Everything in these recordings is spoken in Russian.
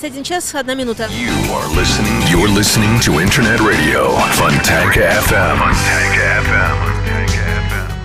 21 час, одна минута. You're listening to Internet Radio Fontanka FM. Fontanka FM.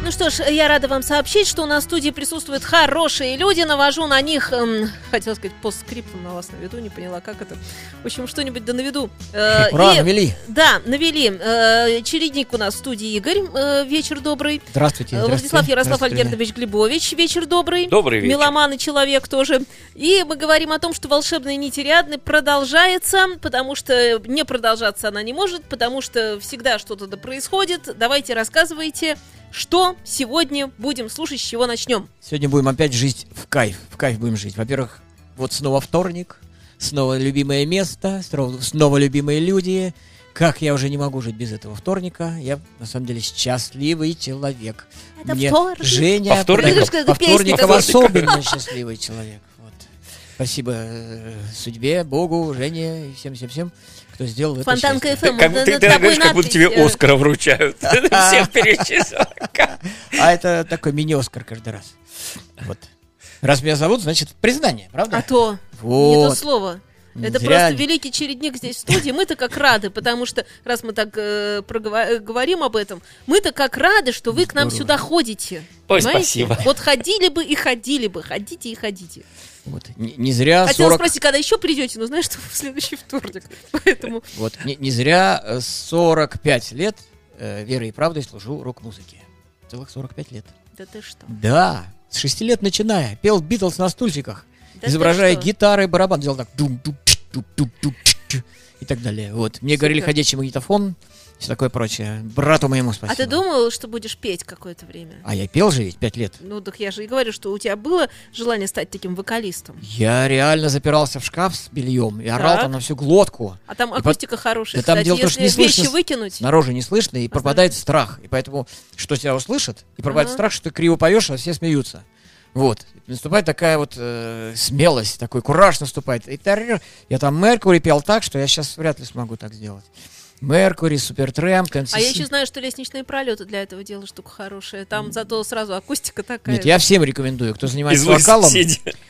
Ну что ж, я рада вам сообщить, что у нас в студии присутствуют хорошие люди. Навожу на них, эм, хотела сказать, постскриптом на вас наведу, не поняла, как это. В общем, что-нибудь да наведу. Э, Ура, и- навели. Да, навели. Э, Чередник у нас в студии Игорь. Э, вечер добрый. Здравствуйте. Здравствуйте. Владислав Ярослав. Альгердович Глебович. Вечер добрый. Добрый вечер. Меломан и человек тоже. И мы говорим о том, что волшебная нить Ариадны продолжается, потому что не продолжаться она не может, потому что всегда что-то да происходит. Давайте рассказывайте, что сегодня будем слушать, с чего начнем. Сегодня будем опять жить в кайф. В кайф будем жить. Во-первых, вот снова вторник, снова любимое место, снова, любимые люди. Как я уже не могу жить без этого вторника. Я, на самом деле, счастливый человек. Это Мне вторник. Женя... По вторникам? По вторникам особенно счастливый человек. Вот. Спасибо э, судьбе, Богу, Жене и всем-всем-всем, кто сделал это Фонтанка. Как, ты, ты тобой говоришь, как будто тебе э, Оскара вручают. Всех перечислил. А это такой мини-Оскар каждый раз. Вот. Раз меня зовут, значит, признание, правда? А то, не то Вот. слово. Это зря просто великий чередник здесь в студии. Мы-то как рады, потому что, раз мы так э, прогова- э, говорим об этом, мы-то как рады, что вы к нам Здорово. сюда ходите. Ой, Понимаете? спасибо. Вот ходили бы и ходили бы, ходите и ходите. Вот. Не, не зря Хотела 40... спросить, когда еще придете, но знаешь, что в следующий вторник. Поэтому Вот. Не, не зря э, 45 лет э, верой и правдой служу рок-музыке. Целых 45 лет. да ты что? Да. С 6 лет начиная. Пел Битлз на стульчиках. Да изображая гитары и барабан. Делал так. Дум, дум, дум, дум, дум, и так далее. Вот. Мне говорили Супер. ходячий магнитофон. Все такое прочее. Брату моему спасибо. А ты думал, что будешь петь какое-то время? А я пел же ведь 5 лет. Ну, так я же и говорю, что у тебя было желание стать таким вокалистом. Я реально запирался в шкаф с бельем и орал Так. там на всю глотку. А там И под- акустика хорошая, Да там кстати. дело в том, что не вещи слышно с- выкинуть... Снаружи не слышно, и пропадает страх. И поэтому, что тебя услышат, и пропадает Ага. страх, что ты криво поешь, а все смеются. Вот. Наступает такая вот э, смелость, такой кураж наступает. И я там Меркури пел так, что я сейчас вряд ли смогу так сделать. Меркури, Супертрэмп, А я еще знаю, что лестничные пролеты для этого дела штука хорошая. Там зато сразу акустика такая. Нет, я всем рекомендую, кто занимается Из вокалом,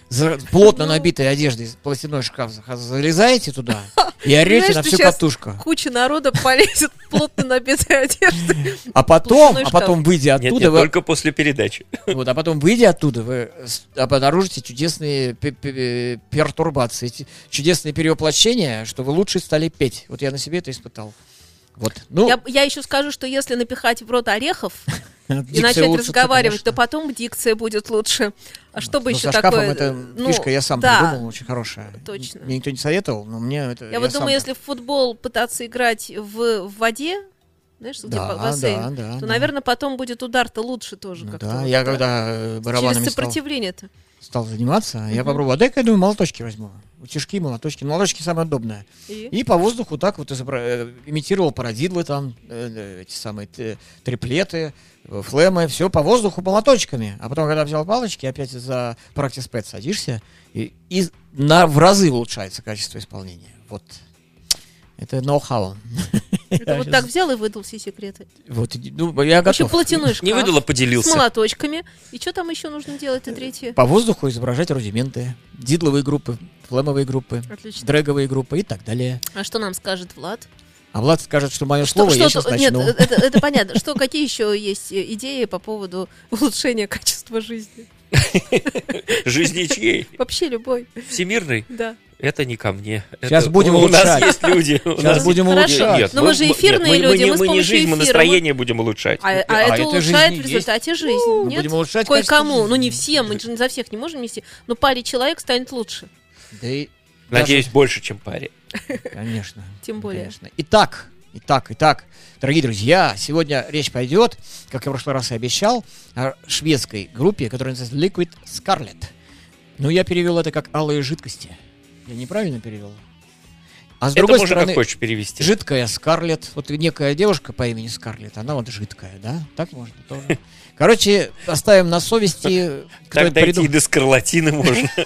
за плотно Ну. набитой одеждой, платяной шкаф, залезаете туда и орете на всю катушку. Куча народа полезет плотно набитой одежды. А потом, а потом, выйдя оттуда, нет, только после передачи. Вот, а потом, выйдя оттуда, вы обнаружите чудесные пе- пе- пертурбации, чудесные перевоплощения, что вы лучше стали петь. Вот я на себе это испытал. Вот. Ну, Я, я еще скажу, что если напихать в рот орехов и начать разговаривать, то потом дикция будет лучше. А что бы Ну, еще такое? это Ну, фишка, я сам да. придумал, очень хорошая. Точно. Мне никто не советовал, но мне это... Я вот думаю, если в футбол пытаться играть в, в воде, знаешь, где Да, ба- бассейн, да, да, то, да. наверное, потом будет удар-то лучше тоже Ну как-то. да, вот, я да. когда э, барабанами Через стал, сопротивление-то. стал заниматься, я попробовал, а дай-ка, я думаю, молоточки возьму. Утяжки, молоточки. Молоточки самое удобное. И? И по воздуху так вот изобра- э, имитировал парадидлы там, э, э, эти самые т- триплеты, э, флемы, все по воздуху молоточками. А потом, когда взял палочки, опять за practice pad садишься, и, и на, в разы улучшается качество исполнения. Вот. Это ноу-хау. Это Я вот так взял и выдал все секреты. Вот, ну, я готов. платяной шкаф Не выдала, с поделился. молоточками. И что там еще нужно делать, и третье? По воздуху изображать рудименты, дидловые группы, флемовые группы, Отлично. дрэговые группы и так далее. А что нам скажет Влад? А Влад скажет, что мое Что, слово я что- сейчас нет, начну. это, это понятно. Что, какие еще есть э, идеи по поводу улучшения качества жизни? Жизни чьей? Вообще любой, Всемирный? да. Это не ко мне. Сейчас Это будем У нас улучшать. есть люди. Сейчас нас- будем Хорошо. улучшать. Нет, Но мы же эфирные мы- люди, мы мы не жизнь, мы эфира, настроение будем улучшать. А, а а это это улучшает жизнь в есть. результате жизнь, Мы нет? будем улучшать Кое-кому, ну не всем, мы же не за всех не можем нести, но паре человек станет лучше, Да и Надеюсь, больше, чем паре. Конечно. тем более. Конечно. Итак, итак, итак, дорогие друзья, сегодня речь пойдет, как я в прошлый раз и обещал, о шведской группе, которая называется Liquid Scarlet. Ну, я перевел это как алые жидкости. Я неправильно перевел? А с Это другой можно стороны, как хочешь перевести. жидкая Скарлет. Вот некая девушка по имени Скарлет, она вот жидкая, да? Так можно тоже. Короче, оставим на совести, кто Так дойти придумал. до скарлатины можно.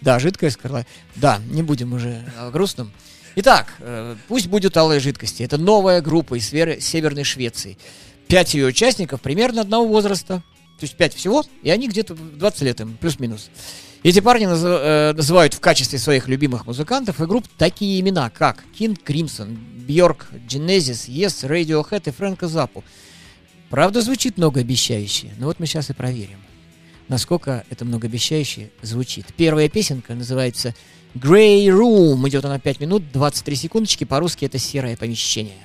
Да, жидкая скарлатина. Да, не будем уже о грустном. Итак, э, пусть будут алые жидкости. Это новая группа из Северной Швеции. Пять ее участников примерно одного возраста. То есть пять всего, и они где-то в 20 лет им, плюс-минус. Эти парни назы- э, называют в качестве своих любимых музыкантов и групп такие имена, как King Crimson, Бьорк, Genesis, Yes, Radiohead и Фрэнка Запу. Правда, звучит многообещающе, но вот мы сейчас и проверим насколько это многообещающе звучит. Первая песенка называется Grey Room. Идет она 5 минут 23 секундочки. По-русски это серое помещение.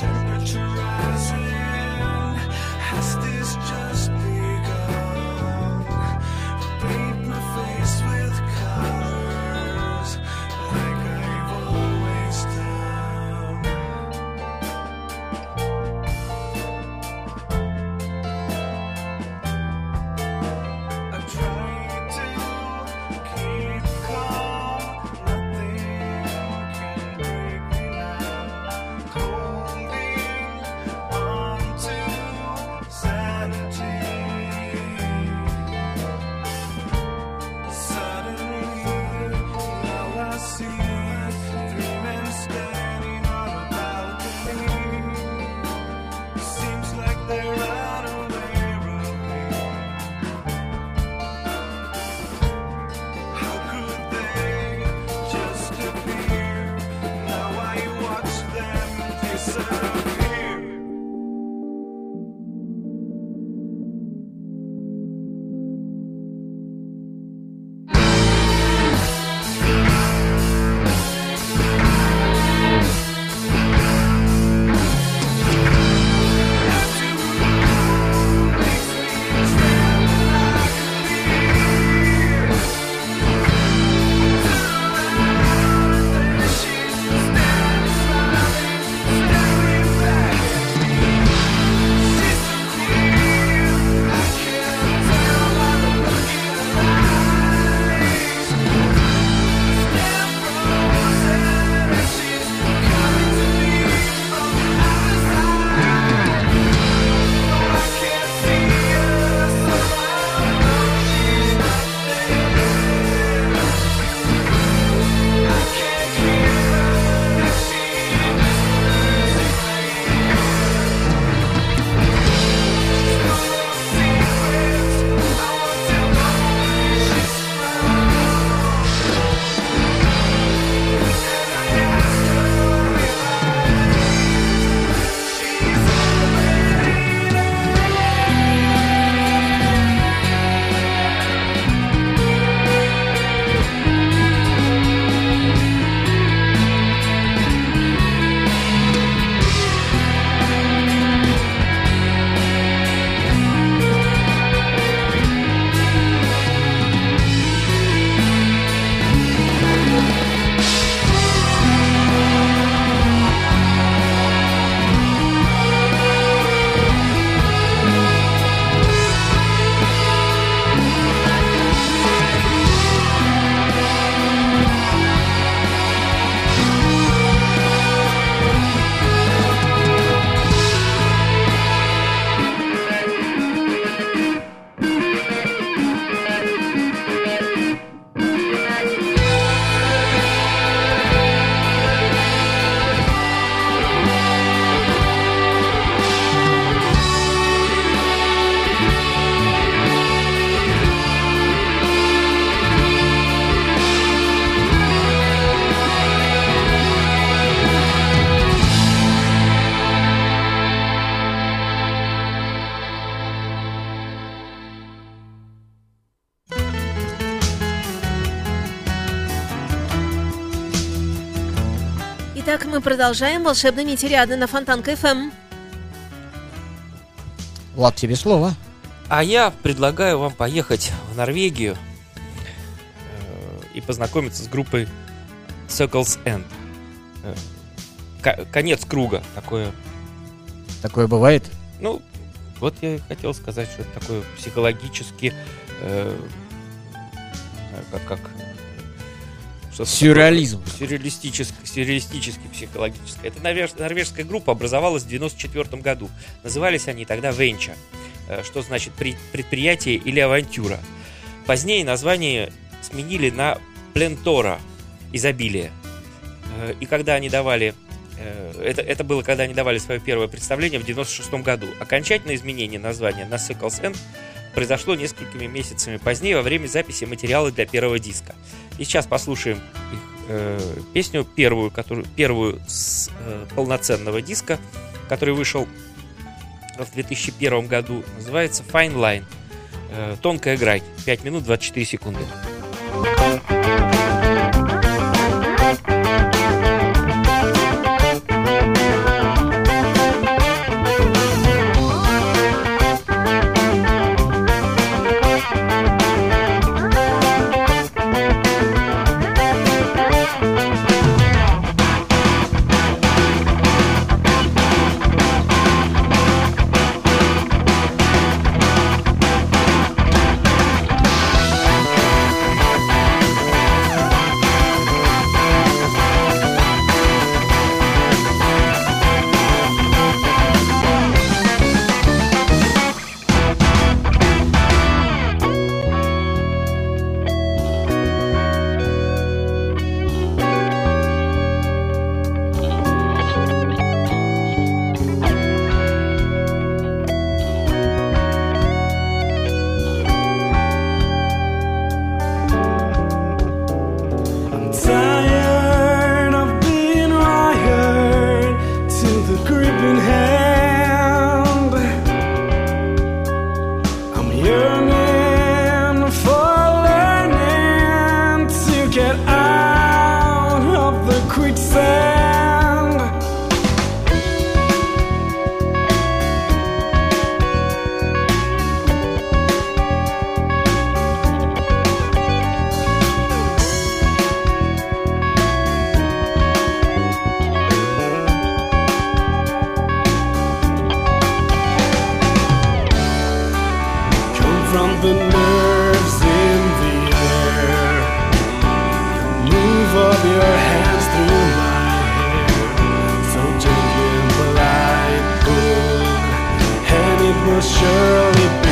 temperature rising. Has this just продолжаем волшебные нити на Фонтанка ФМ. Влад, тебе слово. А я предлагаю вам поехать в Норвегию э, и познакомиться с группой Circles End. Э, ко- конец круга. Такое. Такое бывает? Ну, вот я и хотел сказать, что это такое психологически. э, знаю, как, как Сюрреализм. такое Сюрреалистически, сюрреалистически психологически. Это норвеж- норвежская группа образовалась в 94 году. Назывались они тогда Venture, э, что значит при- предприятие или авантюра. Позднее название сменили на Плентора, изобилие. Э, И когда они давали э, это, это было, когда они давали свое первое представление в 96 году. Окончательное изменение названия на Sickles End произошло несколькими месяцами позднее во время записи материала для первого диска. И сейчас послушаем их э, песню, первую, которую, первую с э, полноценного диска, который вышел в 2001 году. Называется Fine Line. Э, тонкая грань. 5 минут 24 секунды. surely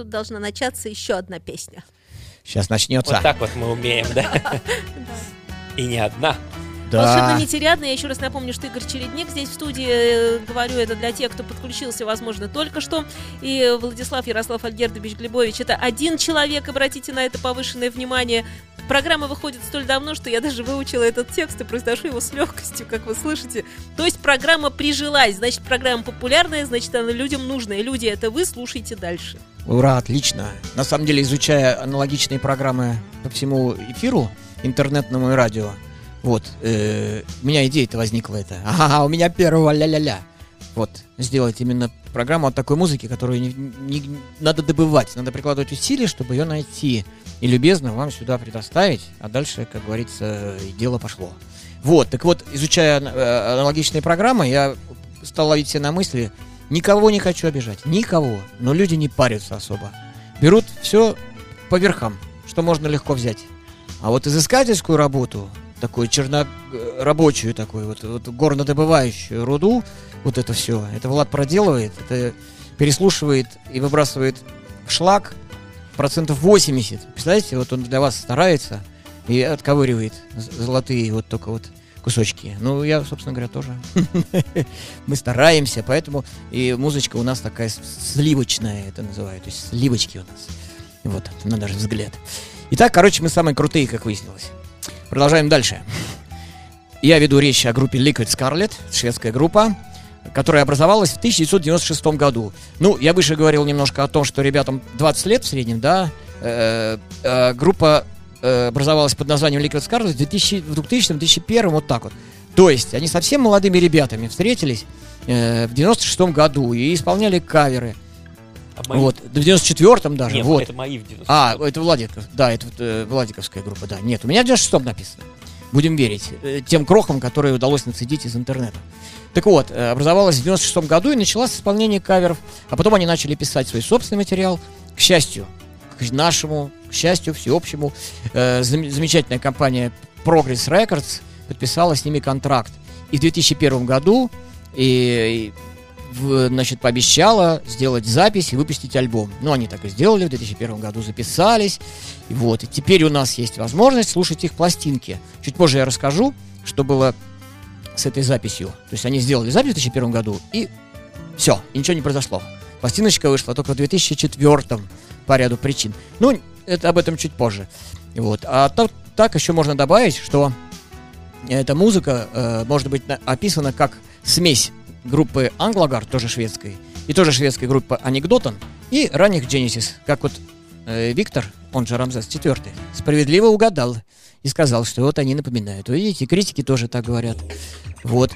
тут должна начаться еще одна песня. Сейчас начнется. Вот так вот мы умеем, да? И не одна. Да. Волшебно нетерядно. Я еще раз напомню, что Игорь Чередник здесь в студии. Э, Говорю это для тех, кто подключился, возможно, только что. И Владислав Ярослав Альгердович Глебович. Это один человек, обратите на это повышенное внимание. Программа выходит столь давно, что я даже выучила этот текст и произношу его с легкостью, как вы слышите. То есть программа прижилась, значит, программа популярная, значит, она людям нужная. Люди, это вы, слушайте дальше. Ура, отлично. На самом деле, изучая аналогичные программы по всему эфиру, интернетному и радио, вот, э, у меня идея-то возникла это. Ага, у меня первого ля-ля-ля. Вот, сделать именно программу от такой музыки, которую не, не- надо добывать, надо прикладывать усилия, чтобы ее найти. И любезно вам сюда предоставить, а дальше, как говорится, дело пошло. Вот, так вот, изучая э, аналогичные программы, я стал ловить себя на мысли, никого не хочу обижать, никого, но люди не парятся особо. Берут все по верхам, что можно легко взять. А вот изыскательскую работу, такую черно э, рабочую такую, вот, вот горнодобывающую руду, вот это все, это Влад проделывает, это переслушивает и выбрасывает в шлак процентов 80. Представляете, вот он для вас старается и отковыривает золотые вот только вот кусочки. Ну, я, собственно говоря, тоже. Мы стараемся, поэтому и музычка у нас такая сливочная, это называют. То есть сливочки у нас. Вот, на даже взгляд. Итак, короче, мы самые крутые, как выяснилось. Продолжаем дальше. Я веду речь о группе Liquid Scarlet, шведская группа, которая образовалась в 1996 году. Ну, я выше говорил немножко о том, что ребятам 20 лет в среднем, да. Э, э, группа э, образовалась под названием Liquid Scarlet в 2000 в 2000-2001, вот так вот. То есть они совсем молодыми ребятами встретились э, в 96 году и исполняли каверы. А мои- Вот, в 94-м даже, Нет, вот. это мои в 90 А, это Владиков, да, это э, Владиковская группа, да. Нет, у меня в 96 написано. Будем верить э, тем крохам, которые удалось нацедить из интернета. Так вот, э, образовалась в 96 году и началась с исполнения каверов. А потом они начали писать свой собственный материал. К счастью, к нашему, к счастью, всеобщему, э, зам- замечательная компания Progress Records подписала с ними контракт. И в 2001 году и, и значит, пообещала сделать запись и выпустить альбом. Ну, они так и сделали, в 2001 году записались. И вот, и теперь у нас есть возможность слушать их пластинки. Чуть позже я расскажу, что было с этой записью. То есть они сделали запись в 2001 году, и все, и ничего не произошло. Пластиночка вышла только в 2004 по ряду причин. Ну, это об этом чуть позже. Вот. А так, так еще можно добавить, что эта музыка э, может быть на- описана как смесь группы Anglogar, тоже шведской, и тоже шведской группы Анекдотон, и ранних Genesis, как вот э, Виктор, он же Рамзес IV, справедливо угадал и сказал, что вот они напоминают. Вы видите, критики тоже так говорят. Вот.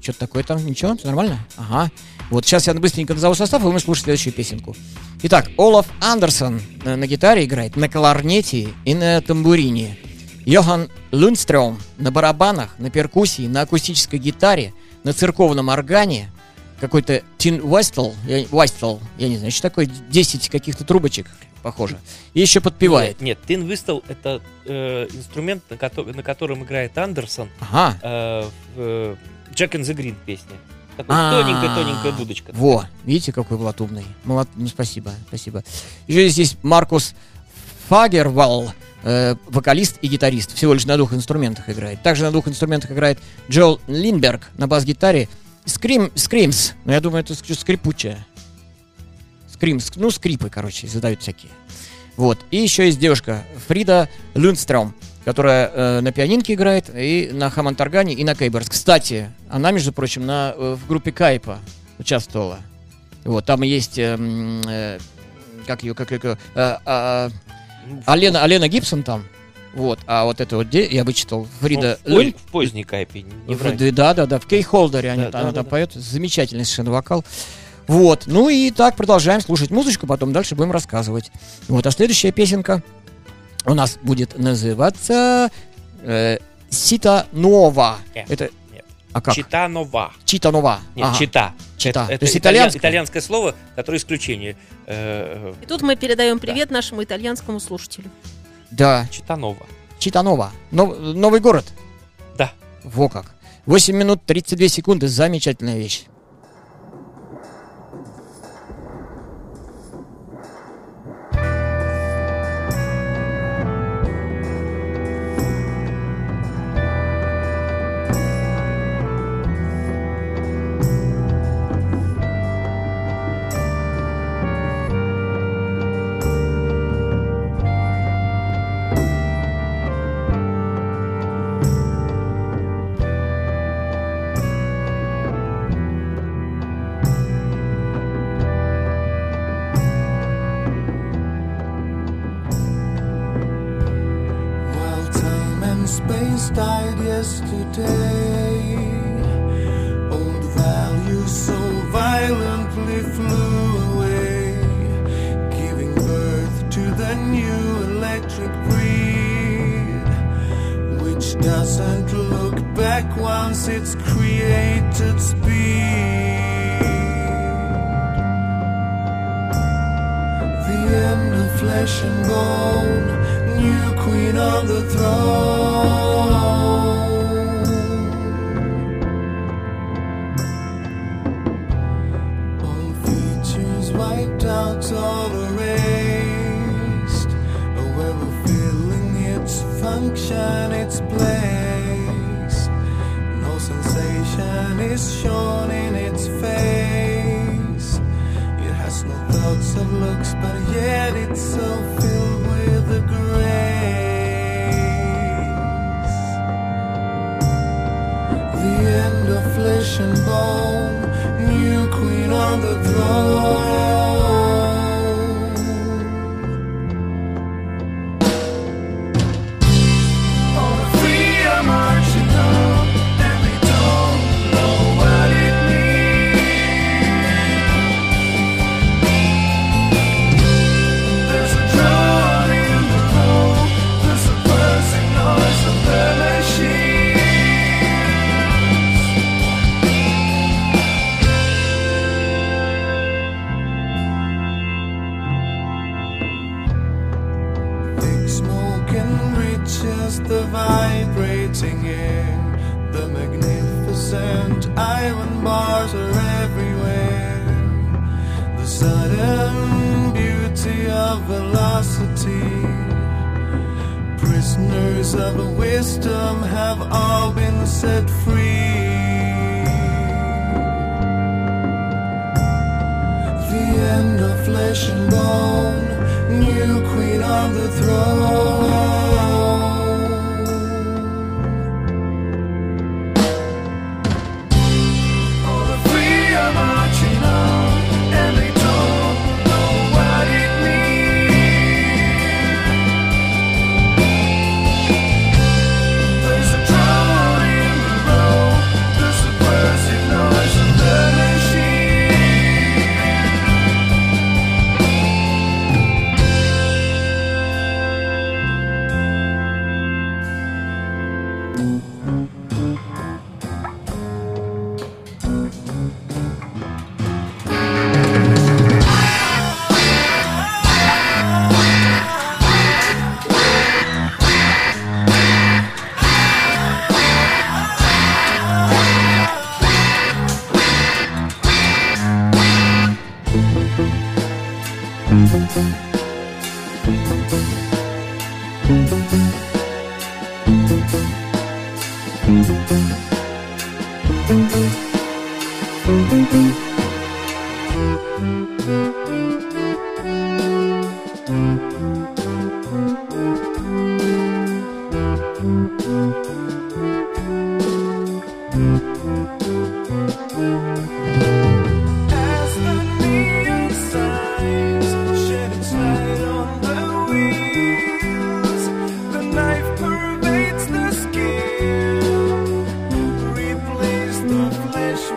Что-то такое там, ничего, все нормально? Ага. Вот сейчас я быстренько назову состав, и мы слушаем следующую песенку. Итак, Олаф Андерсон э, на гитаре играет, на кларнете и на тамбурине. Йохан Лундстрём на барабанах, на перкуссии, на акустической гитаре, на церковном органе, какой-то Тин Уэстл, я, я не знаю, что такое, 10 каких-то трубочек, похоже. И еще подпевает. Нет, Тин Вистл это э, инструмент, на, кото- на котором играет Андерсон Ага. э, в э, Jack and the Green А, тоненькая-тоненькая дудочка. Во, видите, какой Влад умный. Молод... Ну, спасибо, спасибо. Еще здесь есть Маркус Фагервал, э, вокалист и гитарист. Всего лишь на двух инструментах играет. Также на двух инструментах играет Джоэл Линберг на бас-гитаре. Скрим, скримс, ну я думаю, это ск- скрипучая. Скримс, ну скрипы, короче, задают всякие. Вот. И еще есть девушка Фрида Люнстром, которая э, на пианинке играет, и на хаммонд-органе, и на кейборс. Кстати, она, между прочим, на, э, в группе Кайпа участвовала. Вот, там есть, э, э, как ее, как ее, э, а, Алена, Алена Гибсон там. Вот, а вот это вот, где, я вычитал, Фрида ну, в, Люн- в поздней кайпе, не, в- да, да, да, в Кей-холдере они, Да, она да, там да. поет. Замечательный совершенно вокал. Вот, ну и так продолжаем слушать музычку, потом дальше будем рассказывать. Вот, а следующая песенка у нас будет называться э, Cita Nova. Нет, Это, нет. А как? Città Nova. Città Nova. Нет, Ага. città. Città. Это, То есть итальян- итальянское? итальянское слово, которое исключение. Э, И тут мы передаем привет нашему итальянскому слушателю. Да, Città Nova. Città Nova. Нов- новый город. Да. Во как. 8 минут 32 секунды. Замечательная вещь. Space died yesterday. Old values so violently flew away, giving birth to the new electric breed, which doesn't look back once it's created speed. The end of flesh and bone, new queen on the throne. All features wiped out, all erased. However, feeling its function, its place. No sensation is shown in its face. It has no thoughts of looks, but yet it's so filled with the of flesh and bone, new queen on the throne.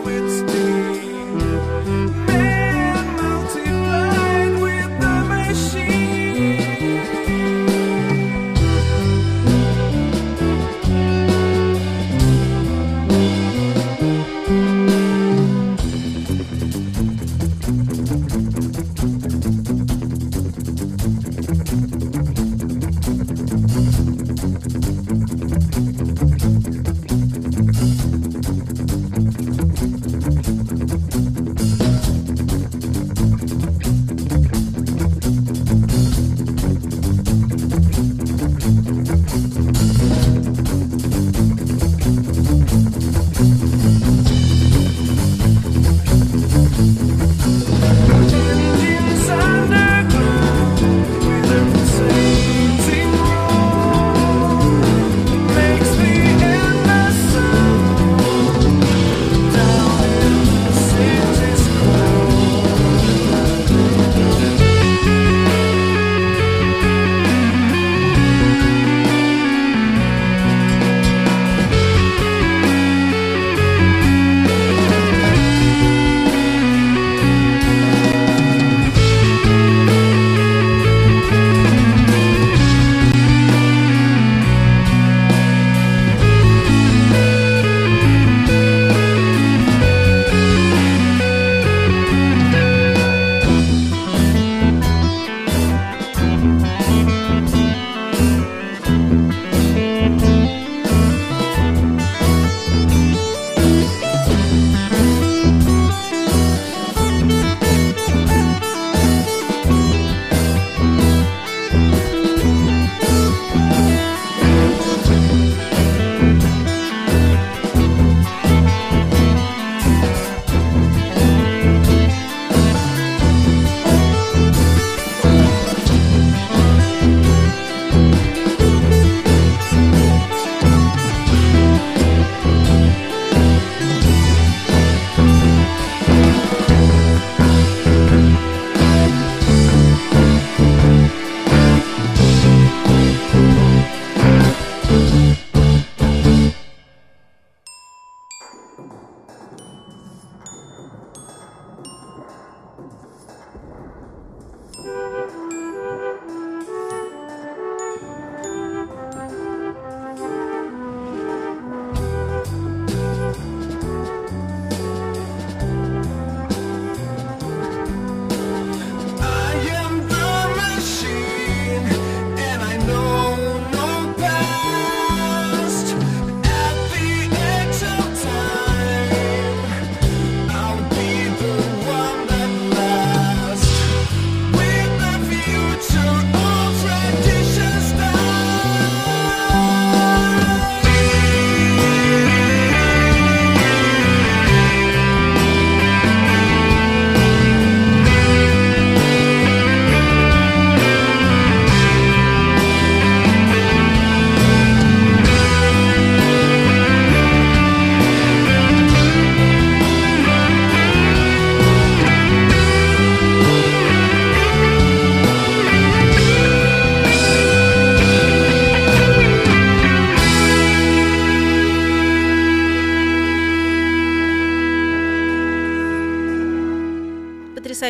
it's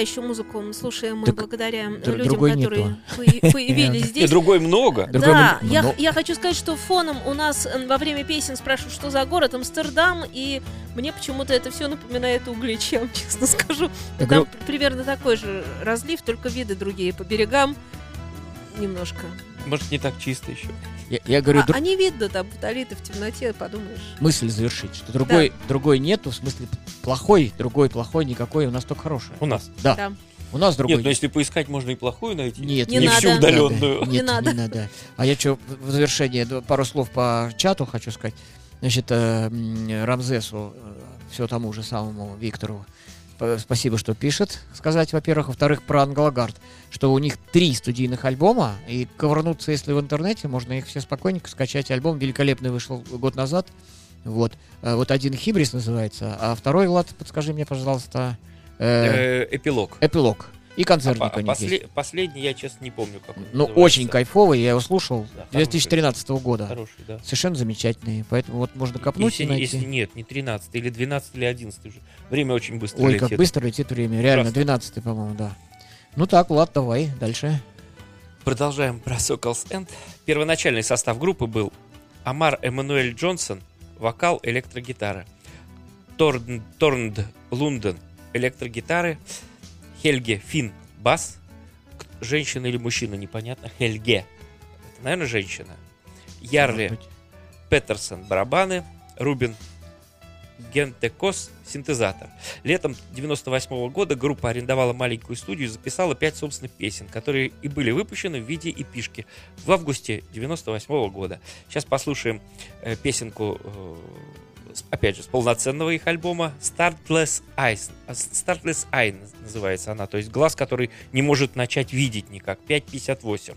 потрясающую музыку мы слушаем мы Так благодаря др- людям, которые поя- появились И здесь. другой много. Да, я, я хочу сказать, что фоном у нас во время песен спрашивают, что за город Амстердам, и мне почему-то это все напоминает Угличем, честно скажу. Я Там примерно такой же разлив, только виды другие по берегам немножко. Может, не так чисто еще. Я, я говорю, А, дру- они видно там, талиты в темноте, подумаешь. мысль завершить, что другой, другой нету, в смысле плохой, другой плохой, никакой, у нас только хороший. У нас. Да, Да. у нас другой. Нет, но если поискать, можно и плохую найти. Нет, Не не надо. всю Не удаленную. Нет, Не не надо. надо. А я что, в завершение пару слов по чату хочу сказать. Значит, э, Рамзесу, все тому же самому Виктору, спасибо, что пишет, сказать, во-первых. Во-вторых, про Англогард, что у них три студийных альбома, и ковырнуться, если в интернете, можно их все спокойненько скачать. Альбом великолепный вышел год назад. Вот. Э, Вот один Хибрис называется, а второй, Влад, подскажи мне, пожалуйста, э, Э, Эпилог. Эпилог. И А концертник по- у а них после- есть. Последний я, честно, не помню, как он Ну, называется. очень кайфовый, я его слушал Да, 2013 года. Хороший, да. Совершенно замечательные, поэтому вот можно копнуть Если, и найти. если нет, не 13 или 12 или 11 уже. Время очень быстро Ой, летит. как быстро летит время, реально, Ужасно. 12 по-моему, да. Ну так, Влад, давай, дальше. Продолжаем про Sokals End. Первоначальный состав группы был Амар Эммануэль Джонсон, вокал, электрогитара. Торн, Торнд Лунден, электрогитары. Хельге Фин, бас. Женщина или мужчина, непонятно. Хельге. Это, наверное, женщина. Ярли. Петерсон барабаны, Рубин Гентекос синтезатор. Летом 98 года группа арендовала маленькую студию и записала пять собственных песен, которые и были выпущены в виде эпишки в августе 98 года. Сейчас послушаем э, песенку, э, опять же, с полноценного их альбома Startless Eyes. А, Startless Eye называется она, то есть глаз, который не может начать видеть никак. 5.58.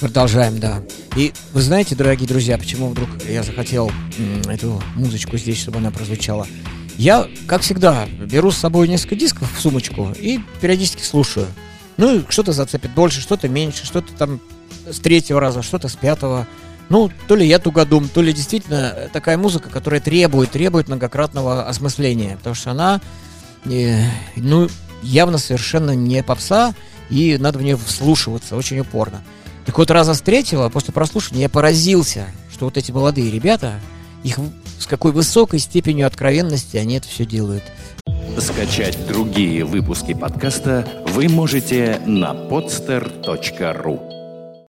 Продолжаем, да. И вы знаете, дорогие друзья, почему вдруг я захотел эту музычку здесь, чтобы она прозвучала? Я, как всегда, беру с собой несколько дисков в сумочку и периодически слушаю. Ну, что-то зацепит больше, что-то меньше, что-то там с третьего раза, что-то с пятого. Ну, то ли я тугодум, то ли действительно такая музыка, которая требует, требует многократного осмысления, потому что она, э, ну, явно совершенно не попса, и надо в нее вслушиваться очень упорно. Так вот, раза с третьего, после прослушивания, я поразился, что вот эти молодые ребята, их с какой высокой степенью откровенности они это все делают. Скачать другие выпуски подкаста вы можете на podster.ru